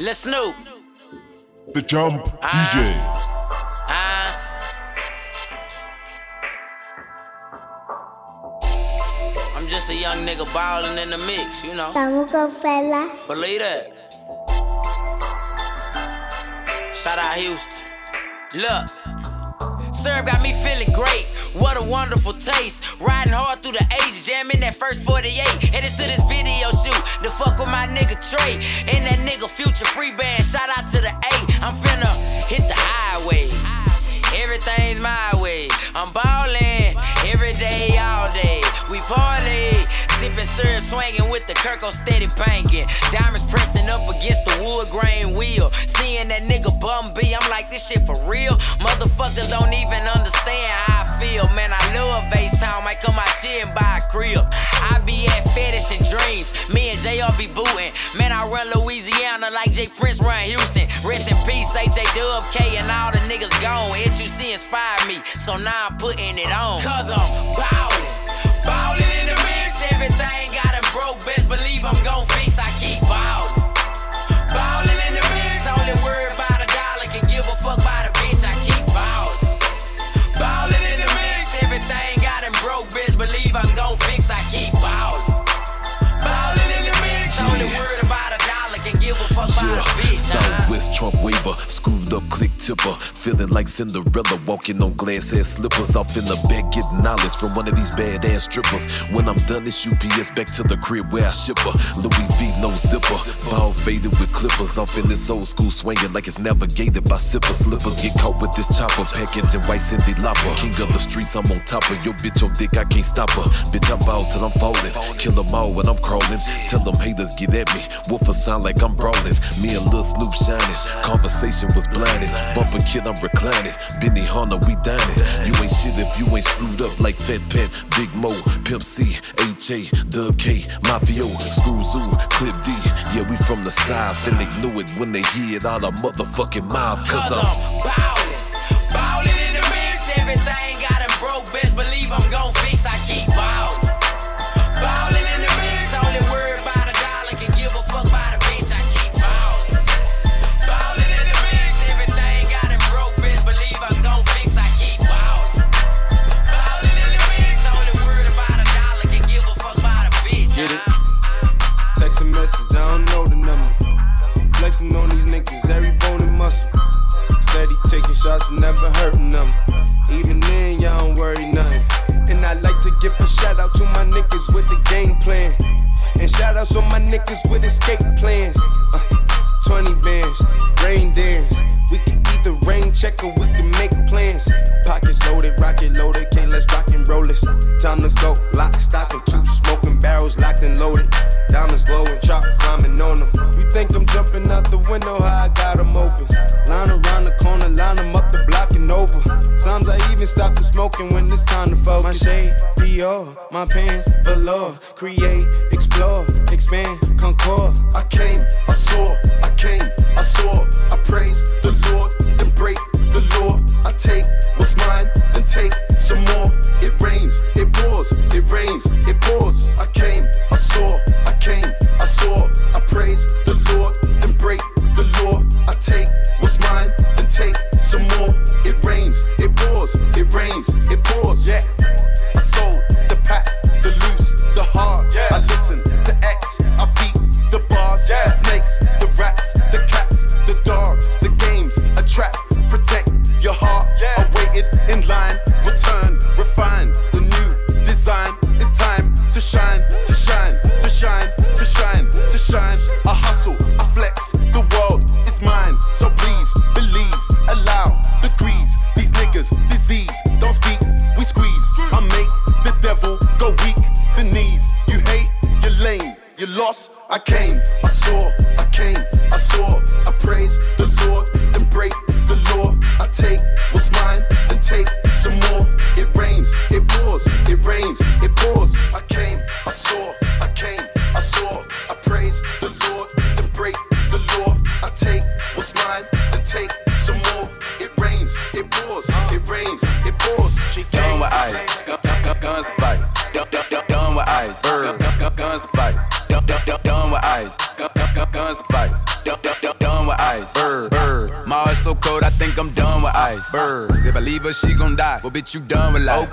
Let's Snoop. The Jump DJ. Uh, I'm just a young nigga ballin' in the mix, you know. Estamos con Fela. Believe that. Shout out Houston. Look. Serve got me feeling great. What a wonderful taste. Riding hard through the ages, jamming that first 48. Headed to this video shoot to fuck with my nigga Trey. And that nigga Future Free Band. Shout out to the A. I'm finna hit the highway. Everything's my way. I'm ballin' every day, all day. We party, sippin' syrup, swinging with the Kirko steady banking. Diamonds pressing up against the wood grain wheel. Seeing that nigga Bun B, I'm like, this shit for real. Motherfuckers don't even understand how feel. Man, I love town, might come out here and buy a crib. I be at fetish and dreams. Me and JR be bootin'. Man, I run Louisiana like J Prince run Houston. Rest in peace, AJ Dub K and all the niggas gone. SUC inspired me, so now I'm putting it on. Cause I'm ballin', ballin' in the mix. Everything got him broke, best believe I'm gon' fix. I keep ballin', ballin' in the mix. Only worry about a dollar, can give a fuck about a broke, best believe I'm gon' fix. I keep ballin', ballin' in the mix. Only Yeah. Give a fuck a bitch. Southwest Trump waiver, screwed up click tipper. Feeling like Cinderella walking on glass head slippers. Off in the bed, getting knowledge from one of these badass strippers. When I'm done, it's UPS back to the crib where I ship her. Louis V, no zipper. Ball faded with clippers. Off in this old school swinging like it's navigated by zipper slippers. Get caught with this chopper, packaging white Cyndi Lauper. King of the streets, I'm on top of your bitch on dick, I can't stop her. Bitch, I'm out till I'm falling. Kill them all when I'm crawling. Tell them haters get at me. Wolf a sound like I'm brawling. Me and Lil Snoop shining. Conversation was blinded. Bumping kid, I'm reclining. Benny Hunter, we dining. You ain't shit if you ain't screwed up like Fat Pat, Big Moe, Pimp C, Dub K, Mafio, Screw Zoo, Clip D. Yeah, we from the south, and they knew it when they hear it out of motherfucking mouth. Cause I'm I'm never hurting them. Even then, y'all don't worry nothing. And I like to give a shout out to my niggas with the game plan. And shout outs on my niggas with escape plans. Uh, 20 bands, rain dance. We can the rain check or we can make plans. Pockets loaded, rocket loaded, can't let's rock and roll this. Time to go, lock, stock, and two smoking barrels locked and loaded. Diamonds glowing, chop climbing on them. You think I'm jumping out the window, how I got them open. Line around the corner, line them up and over. Sometimes I even stop the smoking when it's time to focus. My shade, Dior, my pants, velour. Create, explore, expand, concord. I came, I saw, I came, I saw, I praise the Lord, then break the law. I take what's mine, then take some more. It rains, it pours, it rains, it pours. I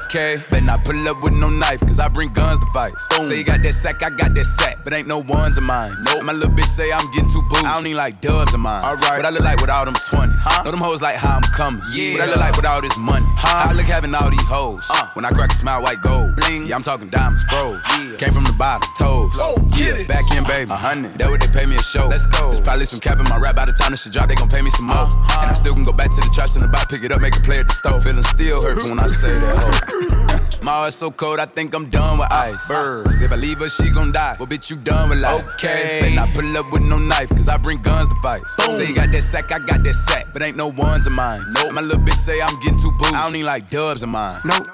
Okay. Better not pull up with no knife, cause I bring guns to fight. Boom. Say you got that sack, I got that sack, but ain't no ones of mine. Nope. My little bitch say I'm getting too booed. I don't need like dubs of mine. Alright. What I look like with all them 20s. Huh? Know them hoes like how I'm coming. Yeah. What I look like with all this money. Huh? How I look having all these hoes. Uh. When I crack a smile, white gold. Bling. Yeah, I'm talking diamonds, froze. Yeah. Came from the bottom, toes. Oh, yeah, back in, baby. A hundred. That what they pay me a show. Let's go. There's probably some cap in my rap by the time this shit drop, they gon' pay me some more. Uh-huh. And I still can go back to the traps in the back, pick it up, make a play at the stove. Feeling still hurts when I say that. Oh. my heart's so cold, I think I'm done with ice. Birds. If I leave her, she gon' die. Well, bitch, you done with life. Okay. Better not pull up with no knife, cause I bring guns to fight. Boom. Say you got that sack, I got that sack, but ain't no ones of mine. Nope. My little bitch say I'm getting too booed. I don't need like dubs of mine. Nope.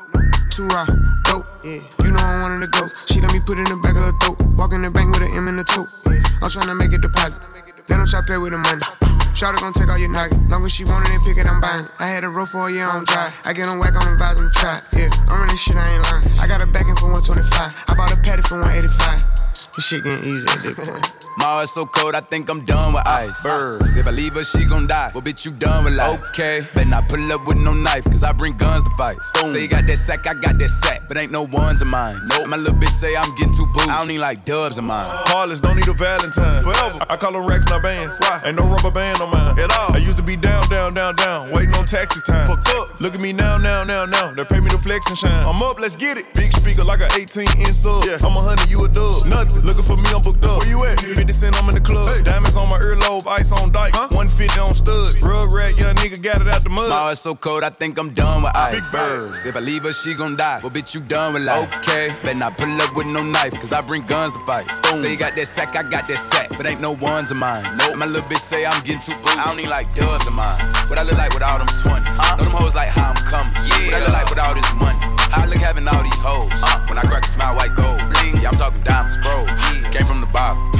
Too raw, dope, yeah. You know I'm one of the ghosts. She let me put it in the back of her throat. Walk in the bank with an M in the tote. Yeah. I'm tryna make a deposit. Let them try play with the money. Shawty gon' take all your nugget. Long as she want it pick it, I'm buying. I had a roll for a year on dry. I get on whack on vibes and try. Yeah, I'm running shit, I ain't lying. I got a backing for 125. I bought a patty for 185. This shit getting easy at this point. My heart's so cold, I think I'm done with ice. Birds. If I leave her, she gon' die. Well, bitch, you done with life. Okay. Better not pull up with no knife, cause I bring guns to fight. Boom. Say you got that sack, I got that sack, but ain't no ones of mine. Nope. My little bitch say I'm getting too booed. I don't need like dubs of mine. Heartless, don't need a Valentine. Forever. I call them racks, not bands. Why? Ain't no rubber band on mine at all. I used to be down, down, down, down, waiting on taxes time. Fuck up. Look at me now, now, now, now. They pay me to flex and shine. I'm up, let's get it. Big speaker like a 18 inch sub. Yeah. I'm a hundred, you a dub. Nothing. Looking for me, I'm booked up. Where you at? 50 cent, I'm in the club. Hey. Diamonds on my earlobe, ice on dike. Huh? 150 on studs. Rug rat, young nigga got it out the mud. My heart's so cold, I think I'm done with ice. Big birds. If I leave her, she gon' die. Well, bitch, you done with life. Okay. Better not pull up with no knife, cause I bring guns to fight. Boom. Say you got that sack, I got that sack, but ain't no ones of mine. Nope. My little bitch say I'm getting too booed. I don't need like dubs of mine. What I look like with all them 20s. Huh? Know them hoes like how I'm coming. Yeah. What I look like with all this money. How I look having all these hoes. Uh, when I crack a smile, white gold. I'm talking diamonds. Yeah. Came from the bottom.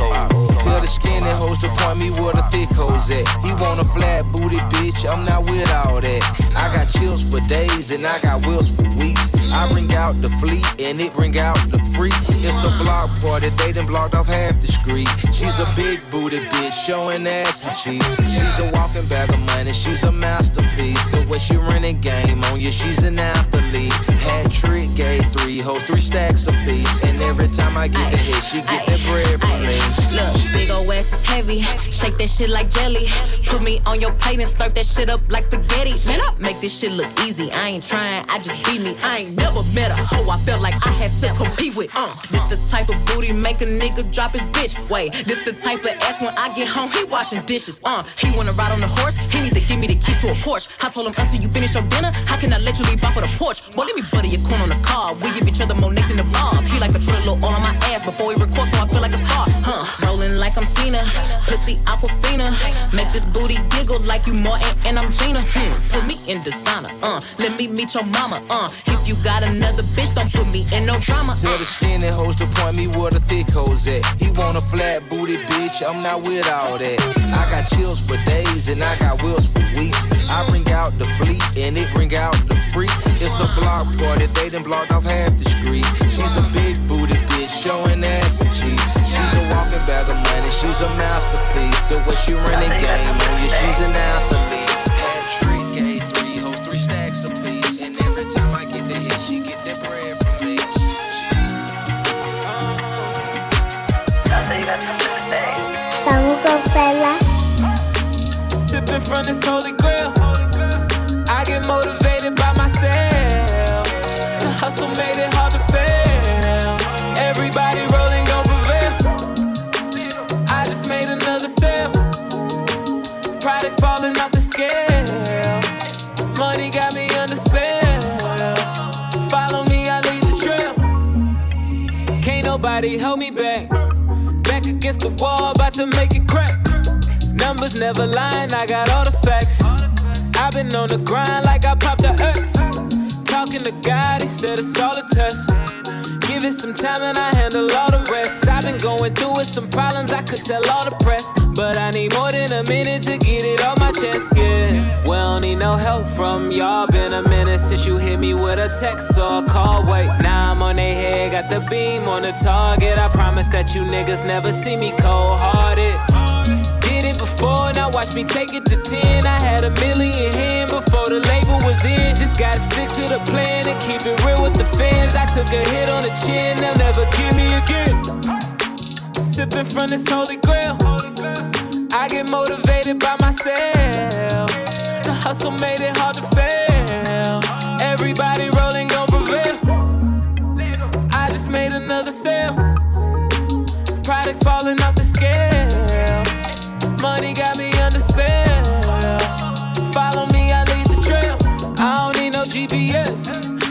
Tell the skinny hoes to point me where the thick hoes at. He want a flat booty bitch, I'm not with all that. I got chills for days and I got wheels for weeks. I bring out the fleet and it bring out the freaks. It's a block party, they done blocked off half the street. She's a big booty bitch, showing ass and cheeks. She's a walking bag of money, she's a masterpiece. The way she running game on you, she's an athlete. Hat trick, gave three hoes, three stacks apiece. And every time I get the hit, she get the bread from me. Look, big ol' ass is heavy. Shake that shit like jelly. Put me on your plate and slurp that shit up like spaghetti. Man, I make this shit look easy. I ain't trying, I just be me. I ain't never met a hoe I felt like I had to compete with. Uh, this the type of booty make a nigga drop his bitch. Wait, this the type of ass when I get home, he washing dishes. Uh, he wanna ride on the horse, he need to give me the keys to a Porsche. I told him until you finish your dinner, how can I let you leave off of the porch? Well, let me butter your corn on the car. We give each other more neck than the bob. He like to put a little oil on my ass before we record, so I feel like a star. Huh? Rolling like I'm Tina, pussy Aquafina. Make this booty giggle like you Martin and I'm Gina. Hmm, put me in designer. Uh, let me meet your mama. Uh, if you got another bitch, don't put me in no drama. Tell the skinny hoes to point me where the thick hoes at. He want a flat booty bitch, I'm not with all that. I got chills for days and I got wheels for weeks. I bring out the fleet and it bring out the freaks. It's a block party, they done blocked off half the street. She's a big booty showing ass and cheeks. She's a walking bag of money, she's a masterpiece. The way she run the game on you, she's an athlete. Hat trick, gave three hoes, three stacks apiece. And every time I get the hit, she get that bread from me. Sipping from this holy grail. I get motivated nobody hold me back. Back against the wall, about to make it crack. Numbers never lying, I got all the facts. I've been on the grind like I popped the X. Talking to God, he said it's all a test. Give it some time and I handle all the rest. I've been going through with some problems, I could tell all the press. But I need more than a minute to get it off my chest, yeah. We don't need no help from y'all. Been a minute since you hit me with a text or a call. Wait, now I'm on their head, got the beam on the target. I promise that you niggas never see me cold hearted. Did it before now watch me take it to ten. I had a million hand before the label was in. Just gotta stick to the plan and keep it real with the fans. I took a hit on the chin, they'll never give me again. Sipping from this holy grail. I get motivated by myself. The hustle made it hard to fail. Everybody rolling gon' prevail. I just made another sale. Product falling off the scale. Money got me under spell. Follow me, I lead the trail. I don't need no GPS.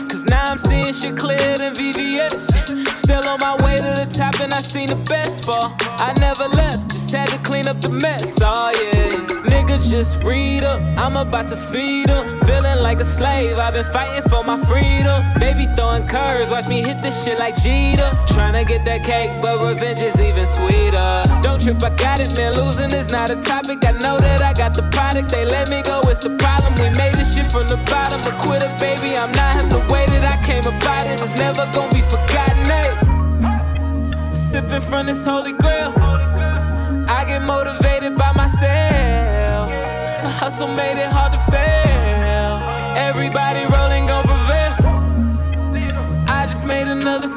Cause now I'm seeing shit clearer than VVS. Still on my way to the top, and I seen the best fall. I never left, just had to clean up the mess. Oh, yeah. Nigga, just read up. I'm about to feed them. Feeling like a slave, I've been fighting for my freedom. Baby throwing curves, watch me hit this shit like Jeter. to get that cake, but revenge is even sweeter. Don't trip, I got it, man. Losing is not a topic. I know that I got the product. They let me go, it's a problem. We made this shit from the bottom. A quitter, baby. I'm not him. The way that I came about it, it is never gonna be forgotten. Hey. Sipping from this holy grail. I get motivated by myself. The hustle made it hard to fail. Everybody rolling gon' prevail. I just made another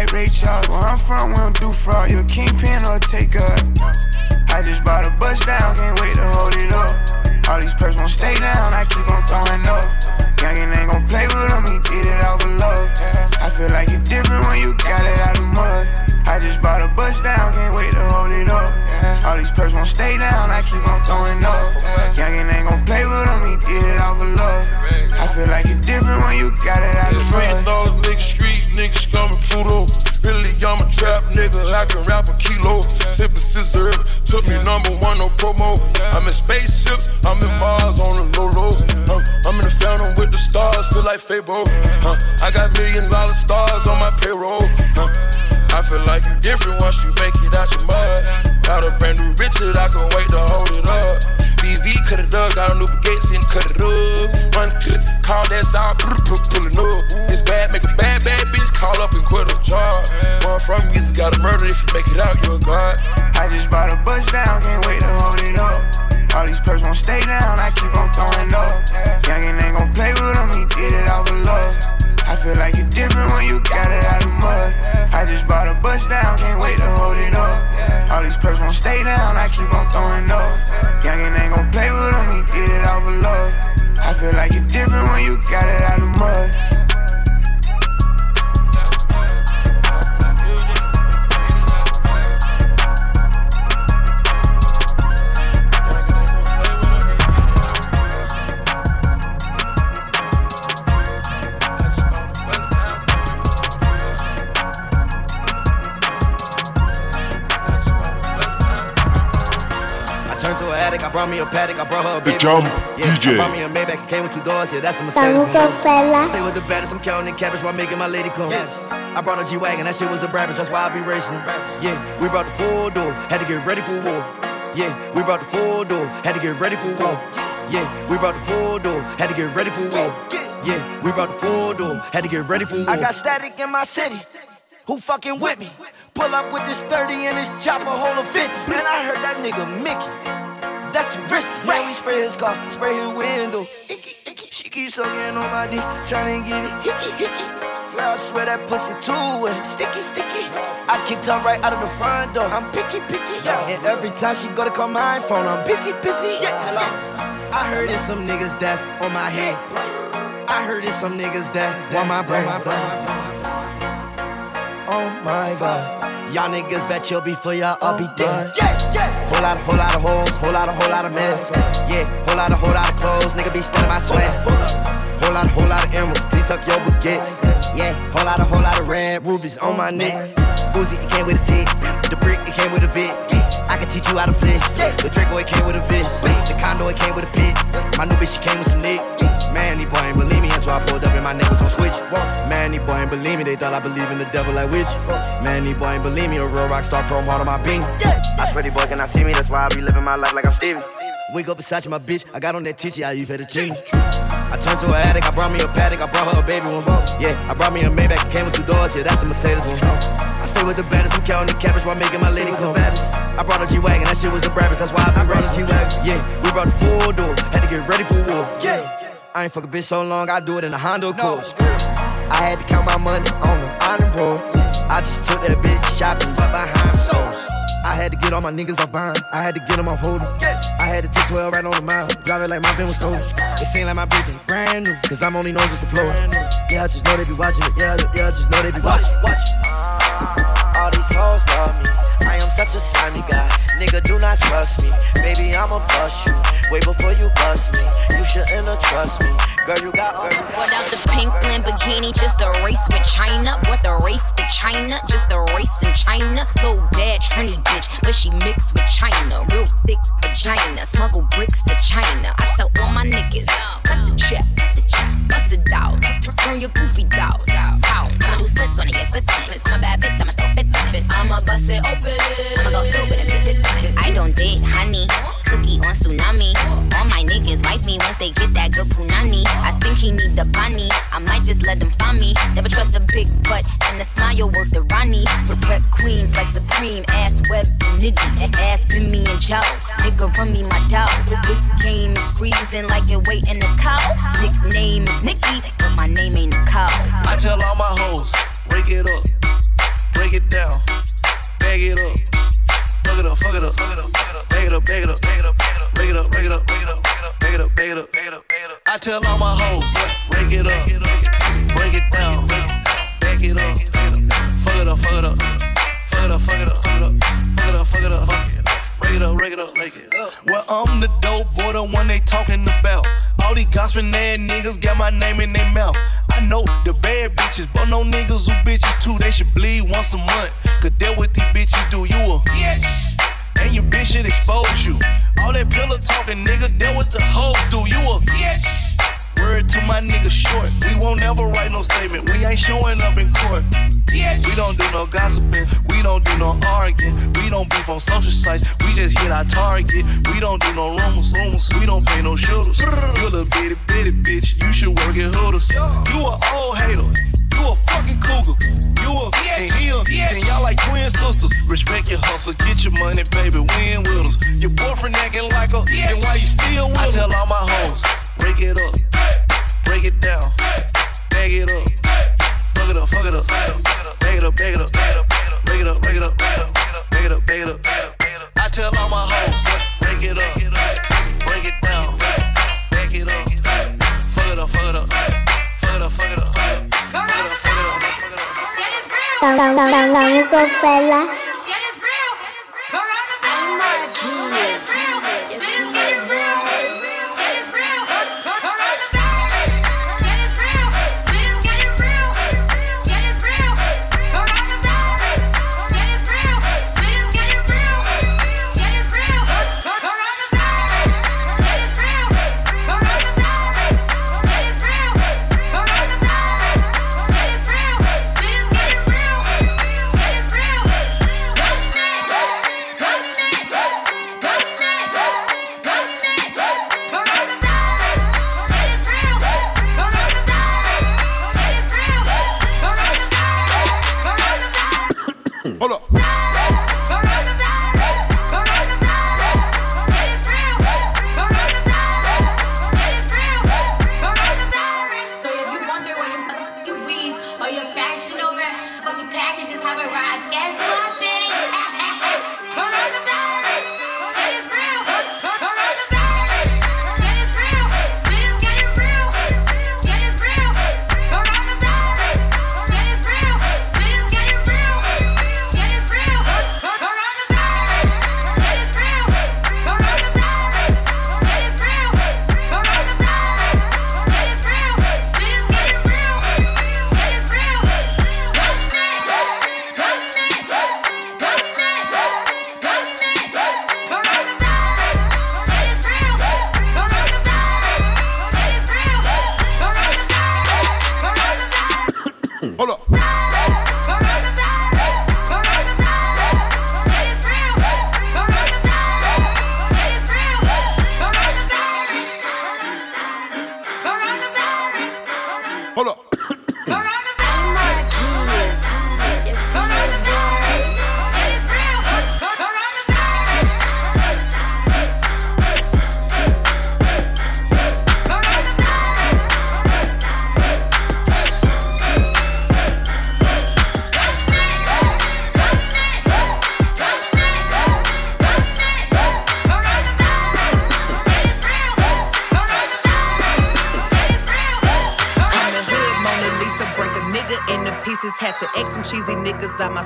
like Ray Charles. Where I'm from, we don't do fraud. You a kingpin or a taker. I just bought a bus down, can't wait to hold it up. All these perks won't stay down, I keep on throwing up. Youngin' ain't gon' play with him, he did it out of love. I feel like it's different when you got it out of mud. I just bought a bus down, can't wait to hold it up. All these perks won't stay down, I keep on throwing up. Youngin' ain't gon' play with him, he did it out of love. I feel like it's different when you got it out of mud. Nigga, I can rap a kilo. Sippin' scissor, took me number one, no promo. I'm in spaceships, I'm in Mars on the low low. Uh, I'm in the fountain with the stars, feel like Fabo. I got million dollar stars on my payroll. I feel like you different once you make it out your mud. Got a brand new Richard, I can wait to hold it up. BV cut it up, got a new baguette, and cut it up. Run call that's out, out, you're a with two doors, yeah, that's a Mercedes. Estamos for con sure. Fela. Stay with the baddest, I'm counting cabbage while making my lady come. I brought a G-Wagon, that shit was a Brabus, that's why I be racing. Yeah, we brought the full door, had to get ready for war. Yeah, we brought the full door, had to get ready for war. Yeah, we brought the full door, had to get ready for war. Yeah, we brought the full door, had to get ready for war. I got static in my city. Who fucking with me? Pull up with this 30 and this chopper hold a 50. Man, I heard that nigga Mickey. That's too risky. Yeah, we spray his car, spray his window. She keeps on dick, trying to it hickey, hickey. I swear that pussy too wet. Sticky, sticky. I kicked her right out of the front door. I'm picky, picky. Yeah. And every time she go to call my phone, I'm busy, busy. Yeah, hello. I heard it's some niggas that's on my head. I heard it's some niggas that want my brain. Oh my god. Y'all niggas bet you'll be for y'all, I'll be dead. Yeah, yeah. Whole lot, whole lot of hoes, whole lot, whole lot of mess. Yeah, whole lot, whole lot of clothes, nigga be stealing my sweat. Whole lot, whole lot of emeralds, please tuck your baguettes. Yeah, whole lot, whole lot of red rubies on my neck. Uzi, it came with a tick. The brick, it came with a vid. I can teach you how to flex. The Draco, it came with a vest. The condo, it came with a pit. My new bitch, she came with some nick. Man, these boy ain't believe me until I pulled up and my niggas on switch. Man, these boy ain't believe me, they thought I believe in the devil like witch. Man, these boy ain't believe me, a real rock star chrome heart on my beam. I swear these boy cannot see me, that's why I be living my life like I'm Stevie. Wake up beside you, my bitch. I got on that titty, I you for the change. I turned to an addict, I brought me a paddock, I brought her a baby one. Yeah, I brought me a Maybach, it came with two doors, yeah, that's a Mercedes one. I stay with the baddest, I'm counting the cabbage while making my lady come baddest. I brought a G-Wagon, that shit was a Brabus, that's why I been running G-Wagon. Yeah, we brought the full door, had to get ready for war. Yeah, I ain't fuck a bitch so long, I do it in a Honda Accord. I had to count my money on the iron board. I just took that bitch shopping, but behind the stores. I had to get all my niggas off buying. I had to get them off holding. I had to take 12 right on the mile. Drive it like my bin was stolen. It seemed like my bitch brand new. Cause I'm only known just to flow. Yeah, I just know they be watching it. Yeah, yeah, I just know they be watching. Watch. All hoes love me. I am such a slimy guy. Nigga, do not trust me. Baby, I'ma bust you. Way before you bust me. You shouldn't have trust me. Girl, you got girl, Without the pink Lamborghini, just a race with China. What the race to China? Just a race in China. Low bad Trini bitch, but she mixed with China. Real thick vagina, smuggle bricks to China. I tell all my niggas, cut the check, cut the check, bust it out. Turn- your goofy dog. Pow. I'ma do splits on it, yeah, splits on it. My bad bitch, I'ma throw. I'ma bust it open. I'ma go stupid and flip it. I don't date honey. Cookie on tsunami. All my niggas wife me once they get that good punani. I think he need the bunny. I might just let them find me. Never trust a big butt and a smile worth the Ronnie. For prep queens like Supreme. Ass web nitty. Ass been me and Joe. Nigga run me my dog. This game is freezing like it waiting to cow. Nickname is Nikki, but my name ain't a cow. I tell all my hoes, break it up, break it down, bag it up, fuck it up, fuck it up, fuck it up, fuck it up, bag it up, bag it up, bag it up, bag it up, bag it up, bag it up, bag it up, bag it up, bag it up, bag it up. I tell all my hoes, break it up, break it down, bag it up, fuck it up, fuck it up, fuck it up, fuck it up, fuck it up, fuck it up, fuck it up, fuck it up. It up, it up, it up. Well, I'm the dope boy, the one they talking about. All these gossiping ass niggas got my name in their mouth. I know the bad bitches, but no niggas who bitches too. They should bleed once a month. Cause that what these bitches do. You a yes. And your bitch should expose you. All that pillow talking, nigga, that what the hoes do. You a yes. Word to my nigga short. We won't ever write no statement. We ain't showing up in court. Yes. We don't do no gossiping. We don't do no arguing. We don't beef on social sites. We just hit our target. We don't do no rumors, rumors. We don't pay no shooters. You a little bitty, bitty bitch. You should work at Hooters. You a old hater. You a fucking cougar. You a yes. and he a, yes. and y'all like twin sisters. Respect your hustle, get your money, baby. Win with us. Your boyfriend acting like a, yes. then why you still with I tell all my hoes, break it up, break it down, bag it up, fuck it up, fuck it up, bag it up, bag it up, break it up, break it up, it up, it up, I tell all my hoes, break it up, break it down, bag it up, fuck it up, fuck it up, fuck it up, fuck it up, fella.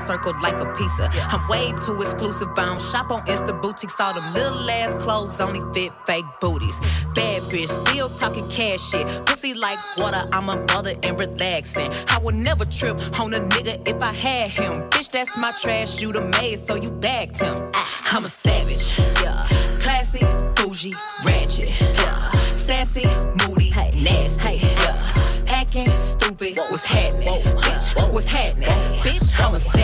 Niggas out my circle like a pizza. I'm way too exclusive. I don't shop on Insta boutiques. All them little ass clothes only fit fake booties. Bad bitch, still talking cash shit. Pussy like water, I'm a mother and relaxing. I would never trip on a nigga if I had him. Bitch, that's my trash. You the maid, so you bagged him. I'm a savage. Yeah. Classy, bougie, ratchet. Yeah. Sassy, moody, nasty. Yeah. Acting stupid, what's happening? Bitch, what's happening? Bitch, I'm a savage.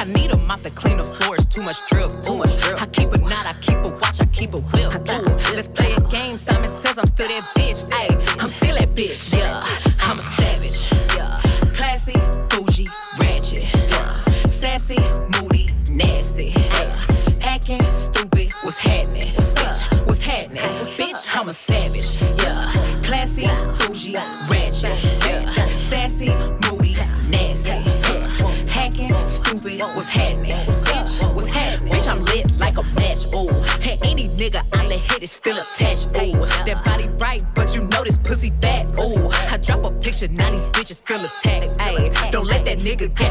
I need a mop to clean the floors, too much drip. Too much drip. I keep a knot, I keep a watch, I keep a whip. Ooh. Let's play a game. Simon says I'm still that bitch. Ayy, I'm still that bitch. What's happening? Bitch, what's happening? Bitch, I'm lit like a match. Ooh, and any nigga I let hit is still attached. Ooh, that body right, but you know this pussy fat. Ooh, I drop a picture, now these bitches feel attacked. Ayy, don't let that nigga gas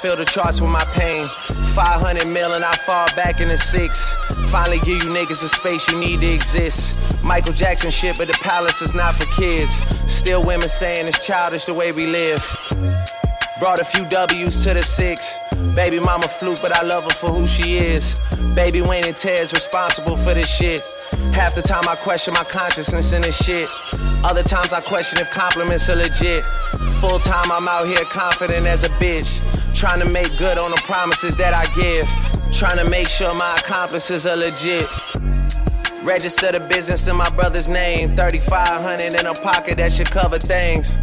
500 weeks, I feel the charts with my pain. 500 million, I fall back in the six. Finally give you niggas the space you need to exist. Michael Jackson shit, but the palace is not for kids. Still women saying it's childish the way we live. Brought a few W's to the six. Baby mama fluke, but I love her for who she is. Baby Wayne and Ted's responsible for this shit. Half the time I question my consciousness in this shit. Other times I question if compliments are legit. Full time I'm out here confident as a bitch. Trying to make good on the promises that I give. Trying to make sure my accomplices are legit. Register the business in my brother's name. 3500 in a pocket that should cover things.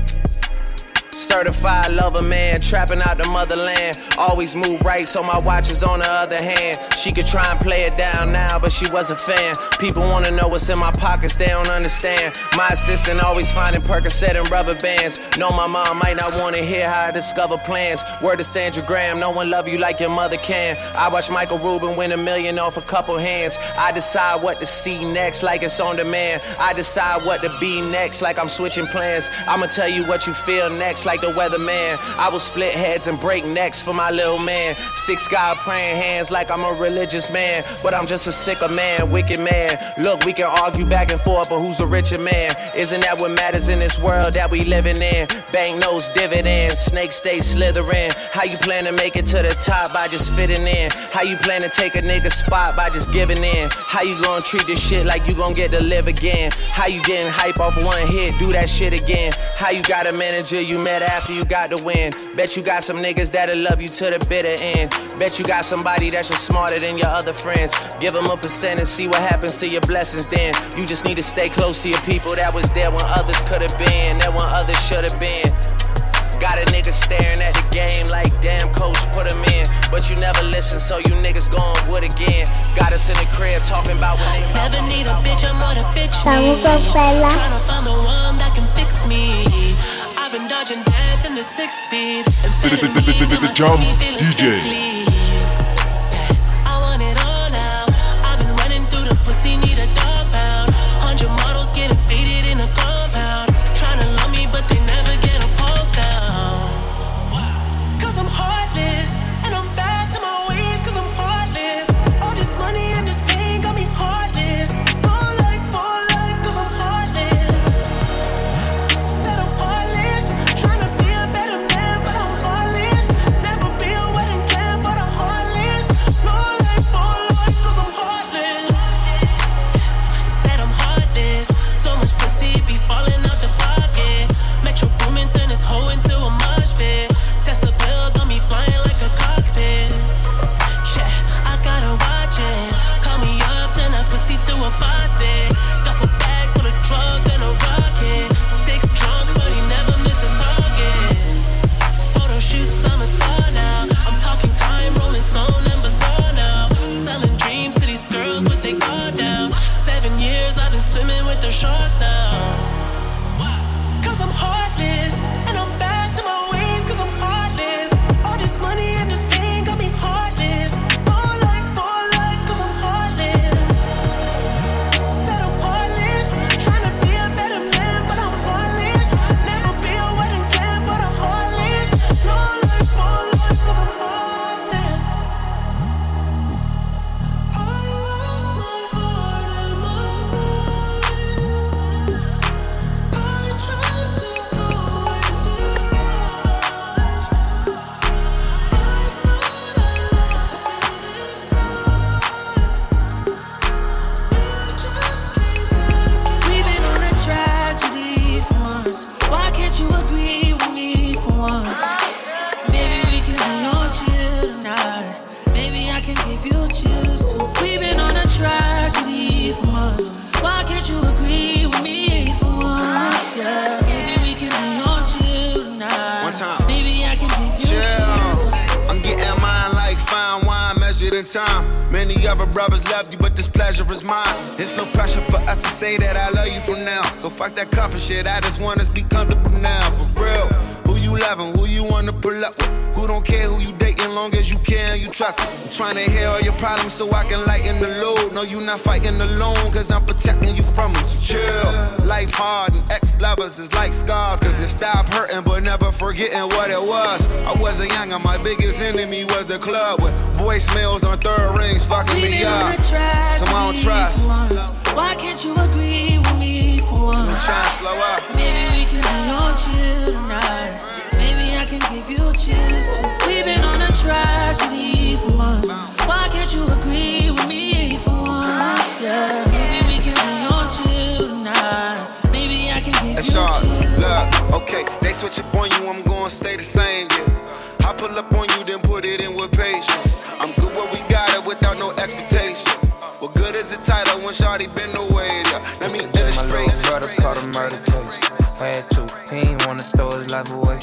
Certified lover man, trapping out the motherland. Always move right, so my watch is on the other hand. She could try and play it down now, but she was a fan. People wanna know what's in my pockets, they don't understand. My assistant always finding Percocet and rubber bands. Know my mom might not wanna hear how I discover plans. Word to Sandra Graham, no one love you like your mother can. I watch Michael Rubin win a million off a couple hands. I decide what to see next, like it's on demand. I decide what to be next, like I'm switching plans. I'ma tell you what you feel next, like the weatherman. I will split heads and break necks for my little man. Six God praying hands like I'm a religious man, but I'm just a sicker man, wicked man. Look, we can argue back and forth, but who's the richer man? Isn't that what matters in this world that we living in? Bank notes, dividends, snakes stay slithering. How you plan to make it to the top by just fitting in? How you plan to take a nigga spot by just giving in? How you gonna treat this shit like you gonna get to live again? How you getting hype off one hit, do that shit again? How you got a manager you met after you got to win? Bet you got some niggas that'll love you to the bitter end. Bet you got somebody that's just smarter than your other friends. Give them a percent and see what happens to your blessings then. You just need to stay close to your people that was there when others could have been, that when others should have been. Got a nigga staring at the game like damn coach put him in. But but you never listen, so you niggas going wood again. Got us in the crib talking about when they Never need a bitch, I'm what a bitch need. Tryna find the one that can fix me. Been dodging death in the six speed. The, the, the, the, the, the Jump DJ. time. I love you from now. So fuck that comfort shit, I just want us be comfortable now. For real, you loving, who you wanna pull up with? Who don't care who you dating, long as you care and you trust. I'm trying to hear all your problems so I can lighten the load. No, you not fighting alone, cause I'm protecting you from them. So chill. Life hard and ex lovers is like scars, cause they stop hurting but never forgetting what it was. I wasn't young and my biggest enemy was the club with voicemails on third rings fucking me up. So I don't trust. Why can't you agree with me for once? I'm trying to slow up. Maybe we can be on chill tonight. Maybe I can give you chills too. We've been on a tragedy for months. Why can't you agree with me for once? Yeah. Maybe we can be on chill tonight. Maybe I can give That's you chills. Look, okay, they switch up on you, I'm gonna stay the same. Yeah. I pull up on you, then put it in with patience. I'm good where we got it without no expectation. What good is the title when Shawty been away? Yeah. Let me illustrate. My little brother caught a murder case. Had to, he ain't wanna throw his life away.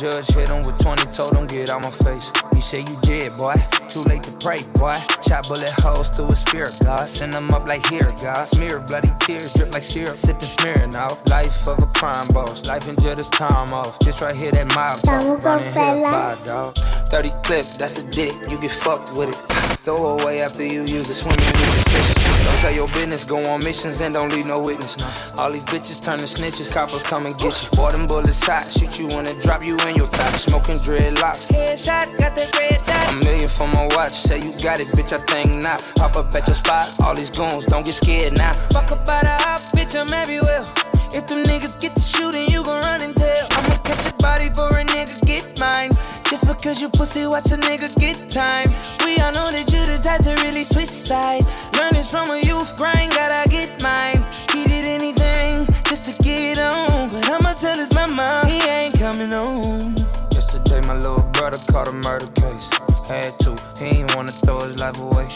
Judge hit him with 20, told him get out my face. He said you dead, boy. Too late to pray, boy. Shot bullet holes through his spirit, God. Send him up like here, God. Smear bloody tears, drip like syrup. Sipping smearing off. Life of a crime boss. Life in jail, this time off. This right here, that mob talk. Running here, by dog. 30 clip, that's a dick. You get fucked with it. Throw away after you use it. Swimming in the fishes. Don't tell your business, go on missions and don't leave no witness. All these bitches turning snitches, coppers come and get you. Boy, them bullets hot, shoot you when it drop you in your top. Smoking dreadlocks. Headshot, got that red dot. A million for my watch, say you got it, bitch, I think not. Pop up at your spot, all these goons, don't get scared now. Fuck up about a hop, bitch, I'm everywhere. If them niggas get to shooting, you gon' run and tell. I'ma catch a body for a nigga, get mine. Just because you pussy, watch a nigga get time. We all know that you the type to really switch sides. Learn this from a youth, grind, gotta get mine. He did anything just to get on. But I'ma tell his mama he ain't coming home. Yesterday, my little brother caught a murder case. Had to, he ain't wanna throw his life away.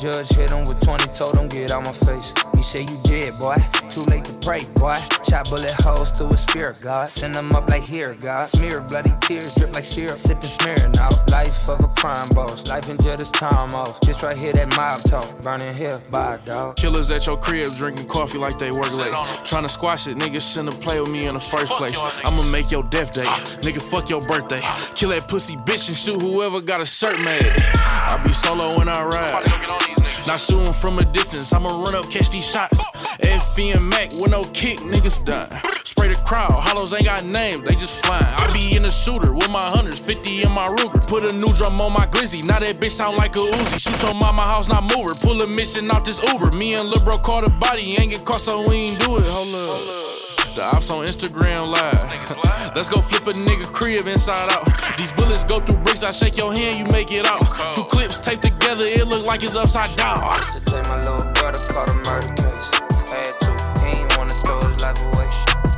Judge hit him with 20, told him get out my face. He said you dead, boy. Too late to pray, boy. Shot bullet holes through his spirit, God. Send them up like here, God. Smear bloody tears, drip like syrup. Sipping smearing out. Life of a crime boss. Life in jail this time off. This right here, that mob talk. Burning here, bye, dog. Killers at your crib drinking coffee like they work late. Trying to squash it, niggas shouldn't play with me in the first place. I'ma make your death day. Nigga, fuck your birthday. Kill that pussy bitch and shoot whoever got a shirt made. I be solo when I ride. Not shooting from a distance, I'ma run up, catch these shots. FE and Mac with no kick, niggas die. Spray the crowd, hollows ain't got names, they just flying. I be in the shooter with my hunters, 50 in my Ruger. Put a new drum on my glizzy, now that bitch sound like a Uzi. Shoot your mama house, not move her. Pull a mission out this Uber. Me and Lil Bro caught a body, ain't get caught, so we ain't do it. Hold up. The ops on Instagram live. Let's go flip a nigga crib inside out. These bullets go through bricks, I shake your hand, you make it out. Two clips taped together, it look like it's upside down. Yesterday, my little brother caught a murder case. Had to, he ain't wanna throw his life away.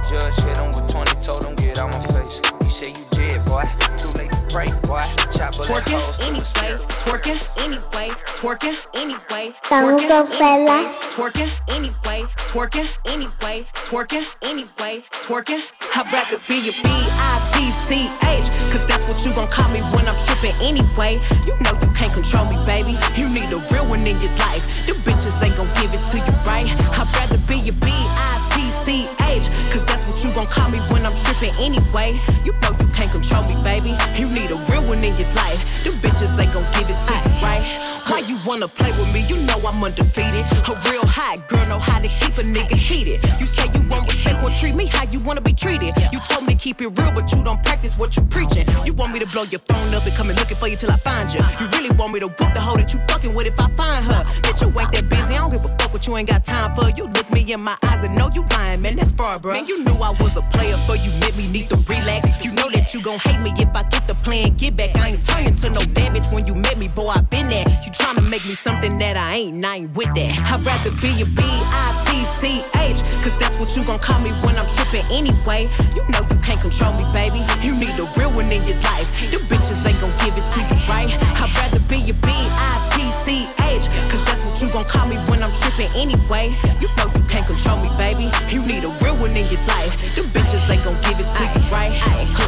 Judge hit him with 20, told him get out my face. He said you dead, boy. Too late to pray, boy. Shot bullet holes Twerking? through his anyway, twerking? Anyway, twerking? Anyway, twerking? anyway, twerking? Anyway, twerking? Anyway, twerking? Anyway, twerking. I'd rather be a B-I-T-C-H, cause that's what you gon' call me when I'm tripping. Anyway. You know you can't control me, baby. You need a real one in your life. The bitches ain't gon' give it to you right. I'd rather be a B-I-T-C-H, cause that's what you gon' call me when I'm trippin' anyway. You know you can't control me, baby. You need a real one in your life. The bitches ain't gon' give it to you right. Why you wanna play with me? You know I'm undefeated. A real hot girl know how to keep a nigga heated. You say you won't respect or treat me how you wanna be treated. You told me to keep it real, but you don't practice what you preaching. You want me to blow your phone up and come and looking for you till I find you. You really want me to whoop the hoe that you fucking with if I find her. Bitch, you ain't that busy. I don't give a fuck what you ain't got time for. You look me in my eyes and know you lying, man. That's far, bro. Man, you knew I was a player, but you met me need to relax. You know that you gon' hate me if I get the plan, get back. I ain't turning to no damage when you met me, boy. I been there. You tryna make me something that I ain't, and I ain't with that. I'd rather be a B-I-T-C-H, cause that's what you gon' call me when I'm tripping anyway. You know you can't control me, baby. You need a real one in your life. The bitches ain't gon' give it to you right. I'd rather be a B-I-T-C-H, cause that's what you gon' call me when I'm trippin' anyway. You know you can't control me, baby. You need a real one in your life. The bitches ain't gon' give it to you right.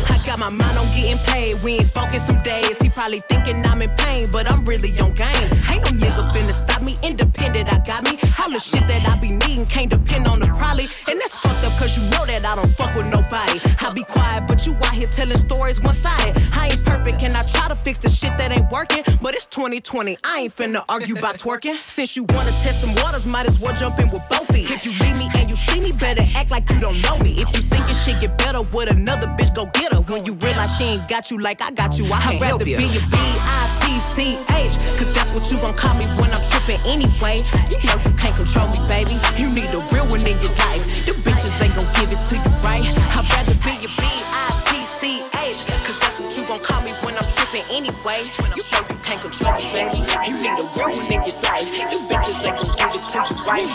I got my mind on getting paid. We ain't spoken some days. He probably thinking I'm in pain, but I'm really on game. Ain't no nigga finna stop me. Independent, I got me. All the shit that I be needing can't depend on the probably. And that's fucked up cause you know that I don't fuck with nobody. I be quiet, but you out here telling stories one sided. I ain't perfect, and I try to fix the shit that ain't working. But it's 2020, I ain't finna argue about twerking. Since you wanna test them waters, might as well jump in with both feet. If you leave me and you see me, better act like you don't know me. If you think your shit get better with another bitch, go get her. When you realize she ain't got you like I got you, I can't help you. be a B-I-T-C-H, cause that's what you gon' call me when I'm tripping anyway. You know you can't control me, baby. You need a real one in your life. The bitches ain't gon' give it to you right. I'd rather be a B-I-T-C-H, cause that's what you gon' call me when I'm tripping anyway. You know you can't control me, baby. You need a real one in your life. The bitches ain't gon' give it to you right.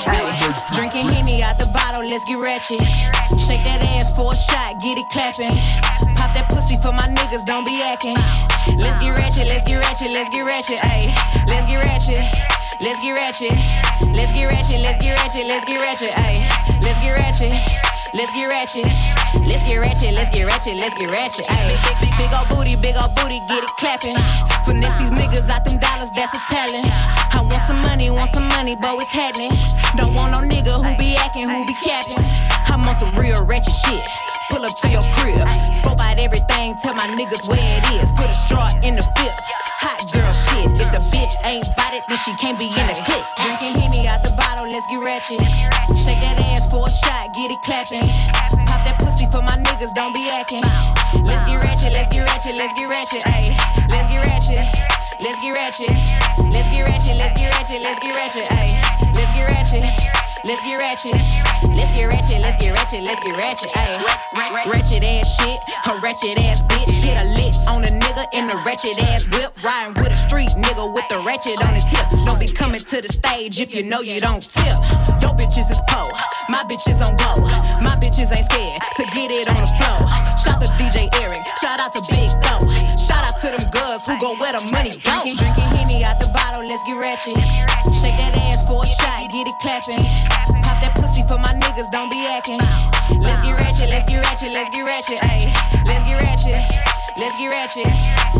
Drinking Henny out the bottle, let's get ratchet. Shake that ass for a shot, get it clapping. Pop that pussy for my niggas, don't be acting. Let's get ratchet, let's get ratchet, let's get ratchet, ayy. Let's get ratchet. Let's get ratchet. Let's get ratchet. Let's get ratchet. Let's get ratchet. Ayy. Let's get ratchet. Let's get ratchet. Let's get ratchet. Let's get ratchet. Let's get ratchet. Ayy. Big, big, big old booty, big old booty, get it clapping. Finesse these niggas out them dollars, that's a talent. I want some money, want some money, but it's happening. Don't want no nigga who be acting, who be capping. I'm on some real ratchet shit. Pull up to your crib, scope out everything, tell my niggas where it is. Put a straw in the fifth. Hot girl shit. If the bitch ain't bout it, then she can't be in the clip. Drinking Henny out the bottle, let's get ratchet. Shake that ass for a shot, get it clapping. Pop that pussy for my niggas, don't be acting. Let's get ratchet, let's get ratchet, let's get ratchet, ayy. Let's get ratchet. Let's get ratchet. Let's get ratchet, let's get ratchet, let's get ratchet, ayy. Let's get ratchet. Let's get ratchet. Let's get ratchet, let's get ratchet, let's get ratchet, ayy. Ratchet ass shit, a ratchet ass bitch. Hit a lick on a nigga in the ratchet ass whip. Riding with a street nigga with the ratchet on his hip. Don't be coming to the stage if you know you don't tip. Your bitches is po, my bitches on go. My bitches ain't scared to get it on the floor. Shout to DJ Eric, shout out to Big Go. Shout out to them girls who go where the money go. Drinking, drinking Henny out the bottle, let's get ratchet. Shake that ass get it clap. capping. Pop that pussy for my niggas, don't be acting. Let's get ratchet, let's get ratchet, let's get ratchet, ayy. Let's get ratchet, let's get ratchet.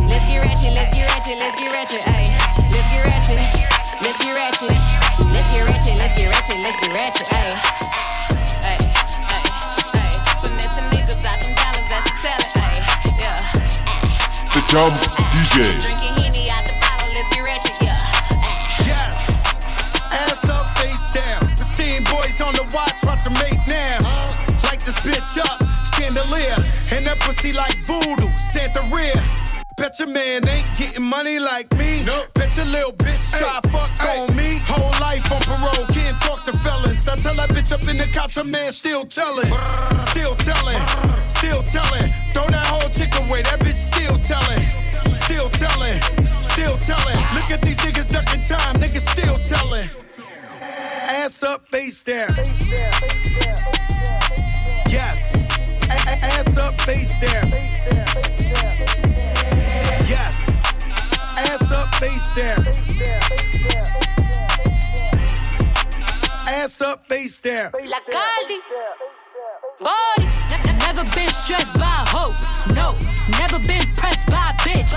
Let's get ratchet, let's get ratchet, let's get ratchet, ayy. Let's get ratchet, let's get ratchet. Let's get ratchet, let's get ratchet, let's get ratchet, ayy. Ayy, ayy, the watch, watch them make now. Light this bitch up, chandelier. And that pussy like voodoo, Santa Rhea. Bet your man ain't getting money like me. Nope. Bet your little bitch try fuck on me. Whole life on parole, can't talk to felons. Now tell that bitch up in the cops, her man still telling. Still telling, still telling. Throw that whole chick away, that bitch still telling. Still telling, still telling. Look at these niggas ducking time, niggas still telling. Ass up, face down. Yes. Ass up, face down. Yes. Ass up, face down. Ass up, face down. La Caldi. Body. Never been stressed by a hoe. No. Never been pressed by a bitch.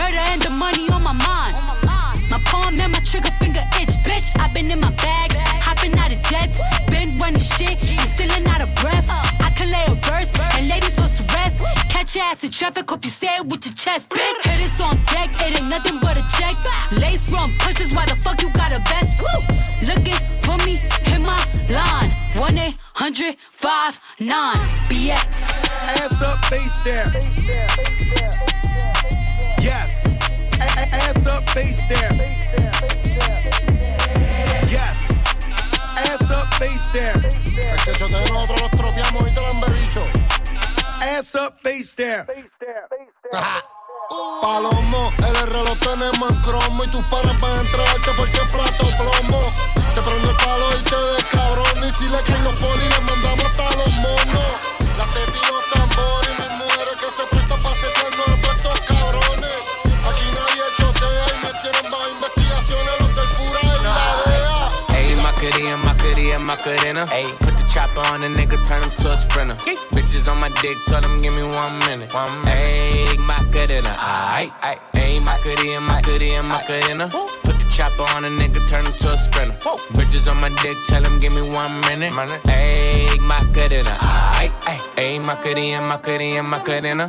Murder and the money on my mind. My palm and my trigger bitch. i been in my bag, hopping out of jets. Been running shit, and out of breath. I can lay a verse, and ladies on rest. Catch your ass in traffic, hope you say it with your chest, bitch. Hit this on deck, it ain't nothing but a check. Lace run pushes, why the fuck you got a vest? Looking for me, hit my line. 1 800 59 BX. Ass up, face down. Yes. A- ass up, face down. Face down. Es que yo te nosotros los tropeamos y te lo han bebicho. Ass up, face down. Palomo, el R lo tenemos en cromo y tus panas van a entrarte porque es plato plomo. Te prende el palo y te des cabrón. Y si le caen los polis, les mandamos hasta los monos. Las tetas y los tambores y mis mujeres que se prestan para setearnos a todos estos cabrones. Macarena, Macarena. Ayy, put the chopper on the nigga, turn him to a sprinter. Bitches on my dick, tell them give me one minute. One minute. Ayy, Macarena, aight, aight. Ayy, Macarena, Macarena, Macarena. Put the chopper on a nigga, turn him to a sprinter. Bitches on my dick, tell them give me one minute. Ayy, Macarena, aight, aight. Ayy, Macarena, Macarena, Macarena.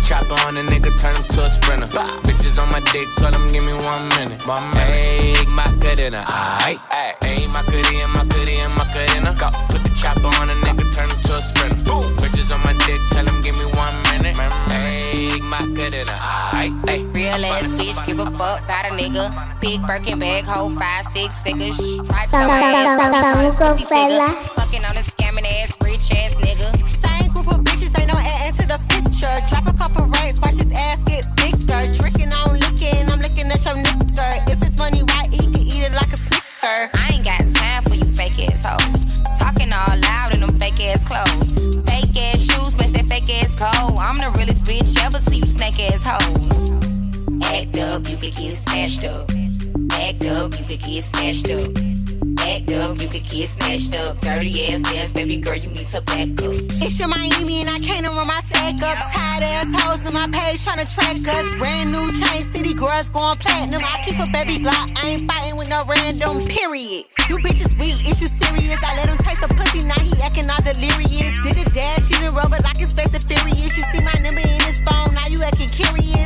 chopper on a nigga, turn him to a sprinter. Bitches on my dick, tell them give me one minute. Ayy, Macarena, aight. Ayy, Macarena, Macarena, Macarena. Put the chopper on a nigga, turn him to a sprinter. Bitches on my dick, tell them give me one minute. Ayy, Macarena, aight. Ayy. Real ass bitch, give a fuck about a nigga. Big Birkin bag, hold five, six figures. Stripes on my ass, Vamos on con pussy figure. Fela. Fucking on a scamming ass, rich ass nigga. Same watch his ass get bigger. Tricking on licking, I'm looking at your nigga. If it's money right, he can eat it like a snicker. I ain't got time for you fake ass hoes. Talking all loud in them fake ass clothes. Fake ass shoes, match that fake ass coat. I'm the realest bitch ever see you snake ass hoes. Act up, you could get snatched up. Act up, you could get snatched up. Act up, you could get snatched up. Dirty ass ass, baby girl, you need to back up. It's your Miami and I can't run my stack up. Tired ass hoes in my page tryna track us. Brand new chain city girls going platinum. I keep a baby Glock, I ain't fighting with no random, period. You bitches weak, is you serious? I let him taste the pussy, now he acting all delirious. Did a dash in the rubber like his face is furious. You see my number in his phone, now you acting curious.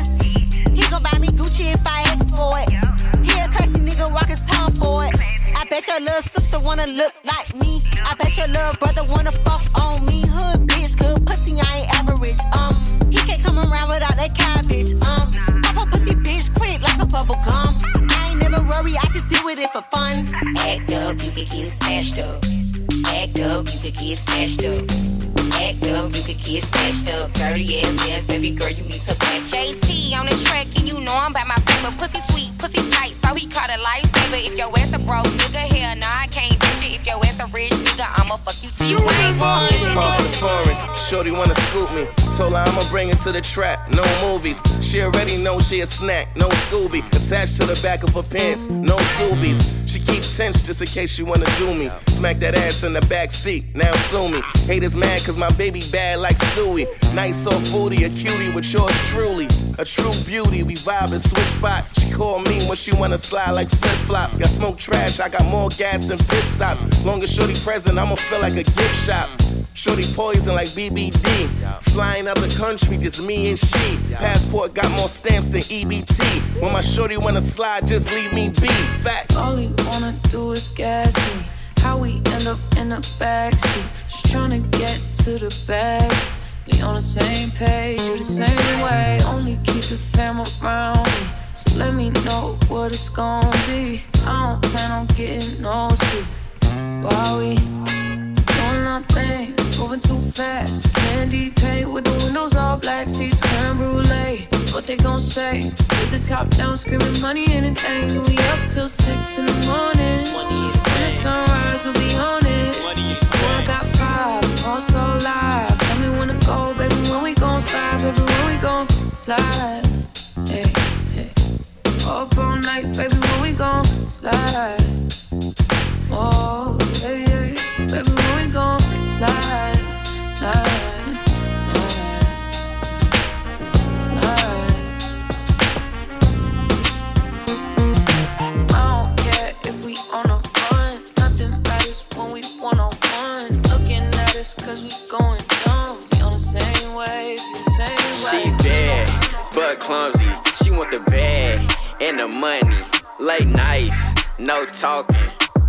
Bet your little sister wanna look like me. I bet your little brother wanna fuck on me. Hood bitch, good pussy, I ain't average. Um, he can't come around without that cabbage. Um, pop a pussy bitch quick like a bubble gum. I ain't never worry, I just do it for fun. Act up, you could get smashed up. Act up, you could get smashed up. Act up, you could get smashed up. Dirty ass ass, baby girl, you need to back JT on the track, and you know I'm by my paper. Pussy sweet, pussy tight, so he caught a lifesaver. If your ass a broke nigga, hell nah, I can't ditch it. If your ass a rich nigga, I'ma fuck you till you ain't born. Call the foreign, shorty wanna scoop me. Told her I'ma bring it to the trap, no movies. She already know she a snack, no Scooby. Attached to the back of her pants, no Subies. She keep tense just in case she wanna do me. Smack that ass in the back seat, now sue me. Haters mad cause my baby bad like Stewie. Nice soft booty, a cutie with yours truly. A true beauty, we vibe and switch spots. She call me when she wanna slide like flip flops. Got smoke trash, I got more gas than pit stops. Long as Shorty present, I'ma feel like a gift shop. Shorty poison like BBD. Flying out the country, just me and she. Passport got more stamps than EBT. When my shorty wanna slide, just leave me be. Facts. All he wanna do is gas me. How we end up in the backseat. Just tryna get to the bag. We on the same page, you the same way. Only keep the fam around me. So let me know what it's gonna be. I don't plan on getting no sleep. While we doing nothing, moving too fast. Candy paint with the windows all black, seats creme brulee. What they gon' say? With the top down, screaming money, anything. We up till six in the morning. When the sunrise, we'll be on it. Boy, I got five, all so live. Tell me when to go, baby. When we gon' slide, baby. When we gon' slide. Hey. Up all night, baby. When we gon' slide. Oh, yeah, yeah. Baby, when we gon' slide, slide, slide, slide. I don't care if we on a run. Nothing matters when we one on one. Looking at us cause we going dumb. We on the same wave, the same She bad, but clumsy. She want the bag and the money. Late nights, no talking.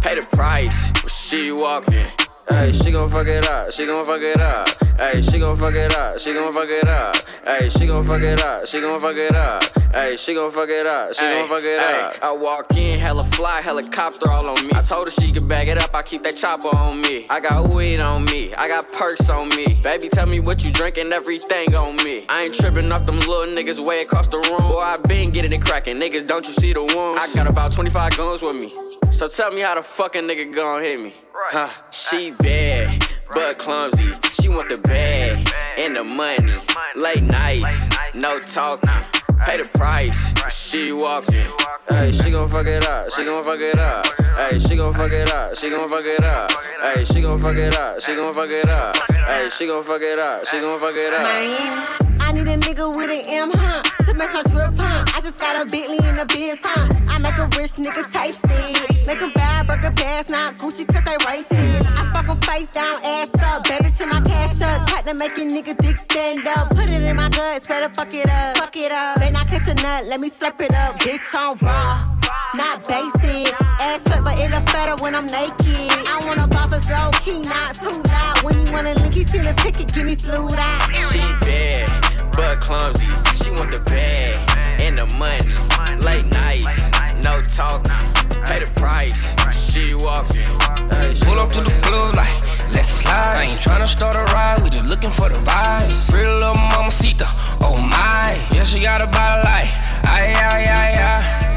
Pay the price when she walking. Hey, she gon' fuck it up, she gon' fuck it up. Hey, she gon' fuck it up, she gon' fuck it up. Hey, she gon' fuck it up, she gon' fuck it up. Hey, she gon' fuck it up, she gon' fuck it up. I walk in, hella fly, helicopter all on me. I told her she could bag it up, I keep that chopper on me. I got weed on me, I got perks on me. Baby, tell me what you drinking, everything on me. I ain't tripping off them little niggas way across the room. Boy, I been getting it cracking, niggas, don't you see the wounds? I got about 25 guns with me. So tell me how the fucking nigga gon' hit me. Huh, uh, she bad, but clumsy. She want the bag and the money. Late nights, no talking. Pay the price, she walking. Hey, she gon' fuck it up, she gon' fuck it up. Hey, she gon' fuck it up, she gon' fuck it up. Hey, she gon' fuck it up, she gon' fuck it up. Hey, she gon' fuck it up, she gon' fuck it up. I need a nigga with an M, huh? To make my drip pump. I just got a Bentley in the biz, huh? I make a rich nigga tasty. Make a bad burger pass, not Gucci, cause they racist. I fuck 'em face down, ass up. Baby, to my cash up. Tight to make a nigga dick stand up. Put it in my guts, better fuck it up. Fuck it up. Better not catch a nut, let me slurp it up. Bitch, on raw. Not basic. Ass cut, but it look better when I'm naked. I wanna boss a low key, not too loud. When you wanna link, he's in a ticket, give me fluid out. She bad, but clumsy. She want the bag and the money. Late nights, no talking. Pay the price, she walking. Pull up to the club like, let's slide. I ain't tryna start a ride, we just looking for the vibes. Pretty little mamacita, oh my. Yeah, she got a body like, ay, ay, ay, ay. Ay, ay,